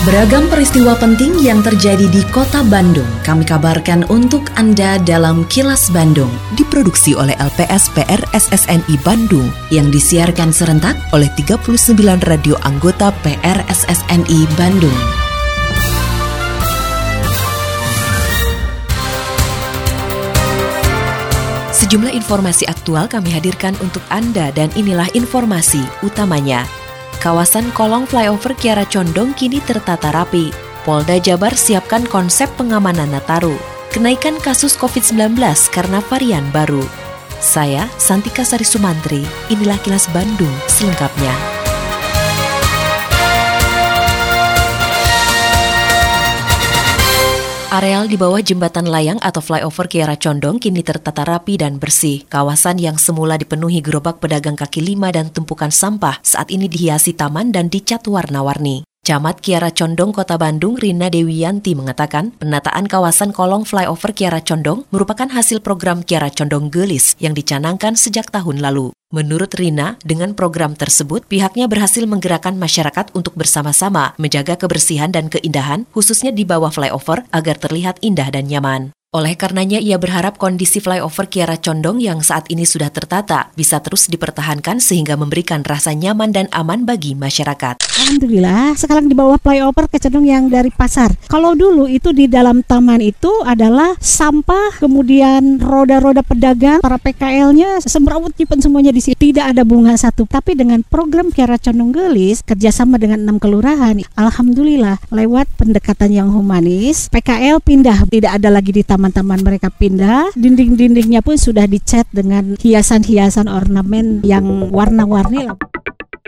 Beragam peristiwa penting yang terjadi di kota Bandung kami kabarkan untuk Anda dalam Kilas Bandung. Diproduksi oleh LPS SSNI Bandung yang disiarkan serentak oleh 39 radio anggota PR SSNI Bandung. Sejumlah informasi aktual kami hadirkan untuk Anda dan inilah informasi utamanya. Kawasan kolong flyover Kiara Condong kini tertata rapi. Polda Jabar siapkan konsep pengamanan Nataru. Kenaikan kasus COVID-19 karena varian baru. Saya, Santika Sari Sumantri, inilah kilas Bandung selengkapnya. Areal di bawah jembatan layang atau flyover Kiara Condong kini tertata rapi dan bersih. Kawasan yang semula dipenuhi gerobak pedagang kaki lima dan tumpukan sampah saat ini dihiasi taman dan dicat warna-warni. Camat Kiara Condong Kota Bandung Rina Dewiyanti mengatakan penataan kawasan kolong flyover Kiara Condong merupakan hasil program Kiara Condong Gelis yang dicanangkan sejak tahun lalu. Menurut Rina, dengan program tersebut, pihaknya berhasil menggerakkan masyarakat untuk bersama-sama menjaga kebersihan dan keindahan, khususnya di bawah flyover, agar terlihat indah dan nyaman. Oleh karenanya, ia berharap kondisi flyover Kiara Condong yang saat ini sudah tertata bisa terus dipertahankan sehingga memberikan rasa nyaman dan aman bagi masyarakat. Alhamdulillah, sekarang di bawah flyover ke Condong yang dari pasar. Kalau dulu itu di dalam taman itu adalah sampah, kemudian roda-roda pedagang, para PKL-nya semrawut nyimpen semuanya di sini. Tidak ada bunga satu. Tapi dengan program Kiara Condong Gelis, kerjasama dengan enam kelurahan, Alhamdulillah lewat pendekatan yang humanis, PKL pindah, tidak ada lagi di taman taman-taman mereka pindah, dinding-dindingnya pun sudah dicat dengan hiasan-hiasan ornamen yang warna-warni.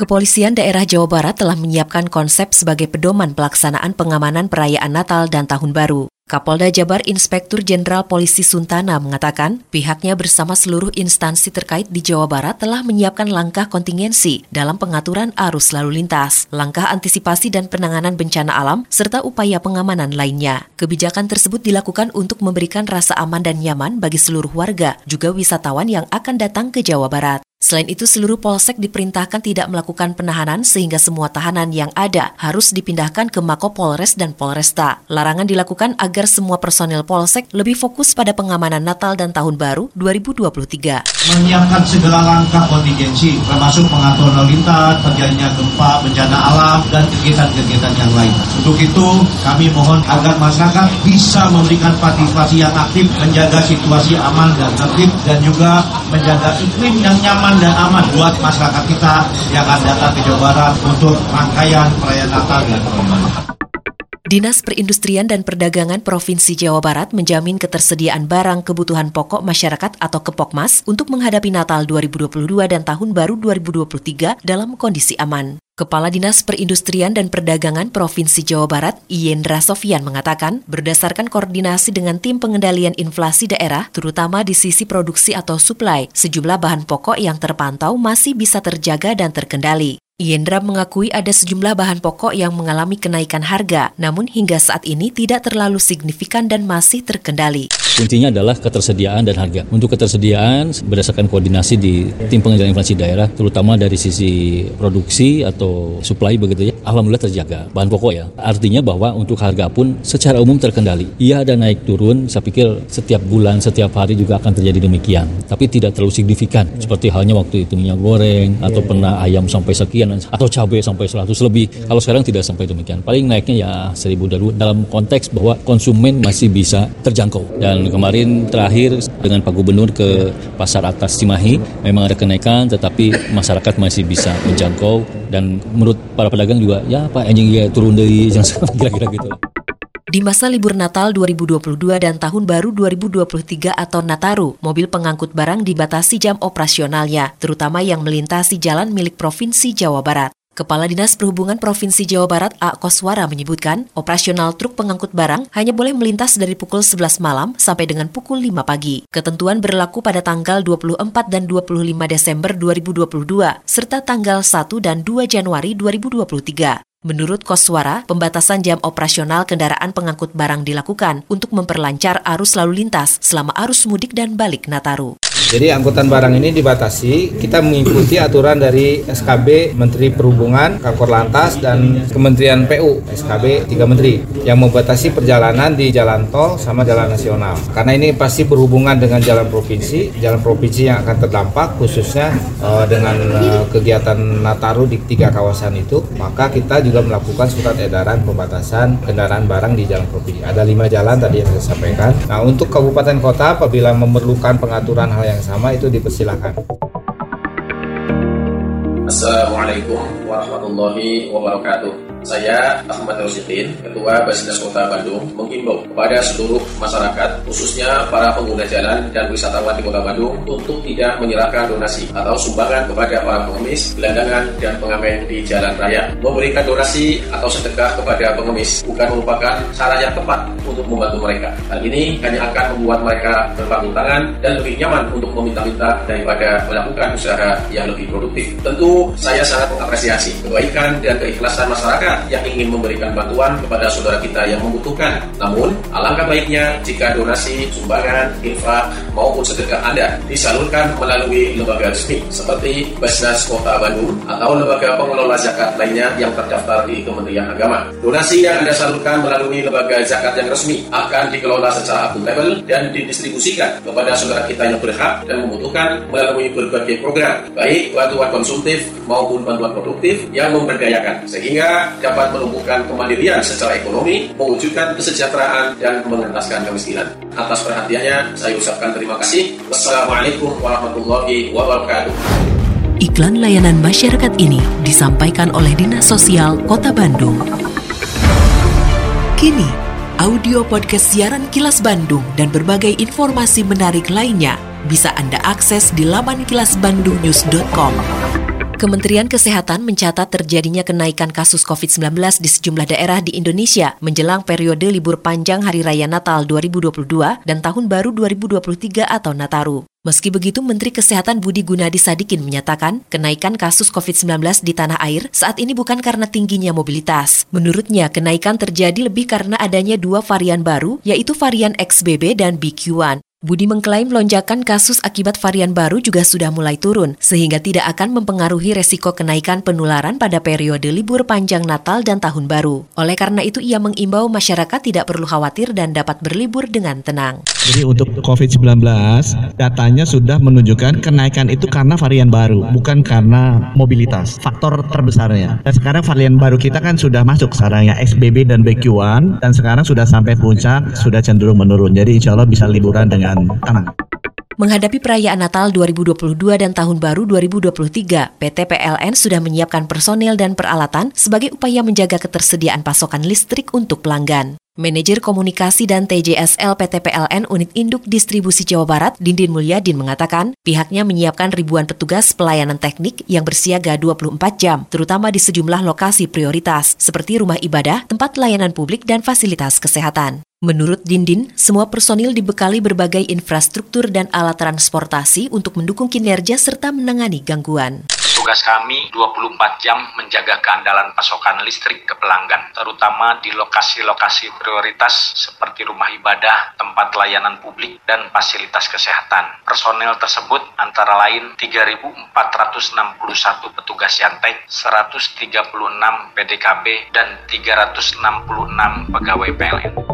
Kepolisian daerah Jawa Barat telah menyiapkan konsep sebagai pedoman pelaksanaan pengamanan perayaan Natal dan Tahun Baru. Kapolda Jabar Inspektur Jenderal Polisi Suntana mengatakan pihaknya bersama seluruh instansi terkait di Jawa Barat telah menyiapkan langkah kontingensi dalam pengaturan arus lalu lintas, langkah antisipasi dan penanganan bencana alam, serta upaya pengamanan lainnya. Kebijakan tersebut dilakukan untuk memberikan rasa aman dan nyaman bagi seluruh warga, juga wisatawan yang akan datang ke Jawa Barat. Selain itu, seluruh polsek diperintahkan tidak melakukan penahanan sehingga semua tahanan yang ada harus dipindahkan ke Mako Polres dan Polresta. Larangan dilakukan agar semua personil polsek lebih fokus pada pengamanan Natal dan Tahun Baru 2023. Menyiapkan segala langkah kontingensi, termasuk mengatur lalu lintas, terjadinya gempa, bencana alam, dan kegiatan-kegiatan yang lain. Untuk itu, kami mohon agar masyarakat bisa memberikan partisipasi yang aktif, menjaga situasi aman dan tertib, dan juga menjaga iklim yang nyaman nyaman dan aman buat masyarakat kita yang akan datang ke Jawa Barat untuk rangkaian perayaan Natal dan Tahun Baru. Dinas Perindustrian dan Perdagangan Provinsi Jawa Barat menjamin ketersediaan barang kebutuhan pokok masyarakat atau Kepokmas untuk menghadapi Natal 2022 dan Tahun Baru 2023 dalam kondisi aman. Kepala Dinas Perindustrian dan Perdagangan Provinsi Jawa Barat, Yendra Sofian mengatakan, berdasarkan koordinasi dengan tim pengendalian inflasi daerah, terutama di sisi produksi atau supply, sejumlah bahan pokok yang terpantau masih bisa terjaga dan terkendali. Yendra mengakui ada sejumlah bahan pokok yang mengalami kenaikan harga, namun hingga saat ini tidak terlalu signifikan dan masih terkendali. Kuncinya adalah ketersediaan dan harga. Untuk ketersediaan berdasarkan koordinasi di tim pengendalian inflasi daerah, terutama dari sisi produksi atau supply begitu ya, alhamdulillah terjaga bahan pokok ya. Artinya bahwa untuk harga pun secara umum terkendali. Iya ada naik turun, saya pikir setiap bulan, setiap hari juga akan terjadi demikian. Tapi tidak terlalu signifikan. Seperti halnya waktu itu minyak goreng atau pernah ayam sampai sekian sekian atau cabai sampai 100 lebih. Kalau sekarang tidak sampai demikian. Paling naiknya ya 1000 dulu dalam konteks bahwa konsumen masih bisa terjangkau. Dan kemarin terakhir dengan Pak Gubernur ke pasar atas Cimahi memang ada kenaikan tetapi masyarakat masih bisa menjangkau dan menurut para pedagang juga ya Pak anjing ya turun dari yang kira-kira gitu. Di masa libur Natal 2022 dan Tahun Baru 2023 atau Nataru, mobil pengangkut barang dibatasi jam operasionalnya, terutama yang melintasi jalan milik Provinsi Jawa Barat. Kepala Dinas Perhubungan Provinsi Jawa Barat A. Koswara menyebutkan, operasional truk pengangkut barang hanya boleh melintas dari pukul 11 malam sampai dengan pukul 5 pagi. Ketentuan berlaku pada tanggal 24 dan 25 Desember 2022, serta tanggal 1 dan 2 Januari 2023. Menurut Koswara, pembatasan jam operasional kendaraan pengangkut barang dilakukan untuk memperlancar arus lalu lintas selama arus mudik dan balik Nataru. Jadi angkutan barang ini dibatasi, kita mengikuti aturan dari SKB Menteri Perhubungan, Kakor Lantas, dan Kementerian PU, SKB tiga Menteri, yang membatasi perjalanan di jalan tol sama jalan nasional. Karena ini pasti berhubungan dengan jalan provinsi, jalan provinsi yang akan terdampak khususnya uh, dengan uh, kegiatan Nataru di tiga kawasan itu, maka kita juga melakukan surat edaran pembatasan kendaraan barang di jalan provinsi. Ada lima jalan tadi yang saya sampaikan. Nah untuk kabupaten kota apabila memerlukan pengaturan hal yang sama itu dipersilakan. Assalamualaikum warahmatullahi wabarakatuh. Saya Ahmad Rosidin, Ketua Basnas Kota Bandung, menghimbau kepada seluruh masyarakat, khususnya para pengguna jalan dan wisatawan di Kota Bandung, untuk tidak menyerahkan donasi atau sumbangan kepada para pengemis, gelandangan, dan pengamen di jalan raya. Memberikan donasi atau sedekah kepada pengemis bukan merupakan cara yang tepat untuk membantu mereka. Hal ini hanya akan membuat mereka berpanggung tangan dan lebih nyaman untuk meminta-minta daripada melakukan usaha yang lebih produktif. Tentu saya sangat mengapresiasi kebaikan dan keikhlasan masyarakat yang ingin memberikan bantuan kepada saudara kita yang membutuhkan. Namun, alangkah baiknya jika donasi, sumbangan, infak, maupun sedekah Anda disalurkan melalui lembaga resmi seperti Basnas Kota Bandung atau lembaga pengelola zakat lainnya yang terdaftar di Kementerian Agama. Donasi yang Anda salurkan melalui lembaga zakat yang resmi akan dikelola secara akuntabel dan didistribusikan kepada saudara kita yang berhak dan membutuhkan melalui berbagai program, baik bantuan konsumtif maupun bantuan produktif yang memberdayakan, sehingga dapat menumbuhkan kemandirian secara ekonomi, mewujudkan kesejahteraan, dan mengentaskan kemiskinan. Atas perhatiannya, saya ucapkan terima kasih. Wassalamualaikum warahmatullahi wabarakatuh. Iklan layanan masyarakat ini disampaikan oleh Dinas Sosial Kota Bandung. Kini, audio podcast siaran Kilas Bandung dan berbagai informasi menarik lainnya bisa Anda akses di laman kilasbandungnews.com. Kementerian Kesehatan mencatat terjadinya kenaikan kasus COVID-19 di sejumlah daerah di Indonesia menjelang periode libur panjang Hari Raya Natal 2022 dan Tahun Baru 2023 atau Nataru. Meski begitu, Menteri Kesehatan Budi Gunadi Sadikin menyatakan kenaikan kasus COVID-19 di tanah air saat ini bukan karena tingginya mobilitas. Menurutnya, kenaikan terjadi lebih karena adanya dua varian baru, yaitu varian XBB dan BQ1. Budi mengklaim lonjakan kasus akibat varian baru juga sudah mulai turun, sehingga tidak akan mempengaruhi resiko kenaikan penularan pada periode libur panjang Natal dan Tahun Baru. Oleh karena itu, ia mengimbau masyarakat tidak perlu khawatir dan dapat berlibur dengan tenang. Jadi untuk COVID-19, datanya sudah menunjukkan kenaikan itu karena varian baru, bukan karena mobilitas. Faktor terbesarnya. Dan sekarang varian baru kita kan sudah masuk sekarang ya, XBB dan BQ1, dan sekarang sudah sampai puncak, sudah cenderung menurun. Jadi insya Allah bisa liburan dengan dengan tenang. Menghadapi perayaan Natal 2022 dan Tahun Baru 2023, PT PLN sudah menyiapkan personil dan peralatan sebagai upaya menjaga ketersediaan pasokan listrik untuk pelanggan. Manajer Komunikasi dan TJSL PT PLN Unit Induk Distribusi Jawa Barat, Dindin Mulyadin mengatakan, pihaknya menyiapkan ribuan petugas pelayanan teknik yang bersiaga 24 jam, terutama di sejumlah lokasi prioritas, seperti rumah ibadah, tempat layanan publik, dan fasilitas kesehatan. Menurut Dindin, semua personil dibekali berbagai infrastruktur dan alat transportasi untuk mendukung kinerja serta menangani gangguan. Tugas kami 24 jam menjaga keandalan pasokan listrik ke pelanggan, terutama di lokasi-lokasi prioritas seperti rumah ibadah, tempat layanan publik, dan fasilitas kesehatan. Personel tersebut antara lain 3.461 petugas yantek, 136 PDKB, dan 366 pegawai PLN.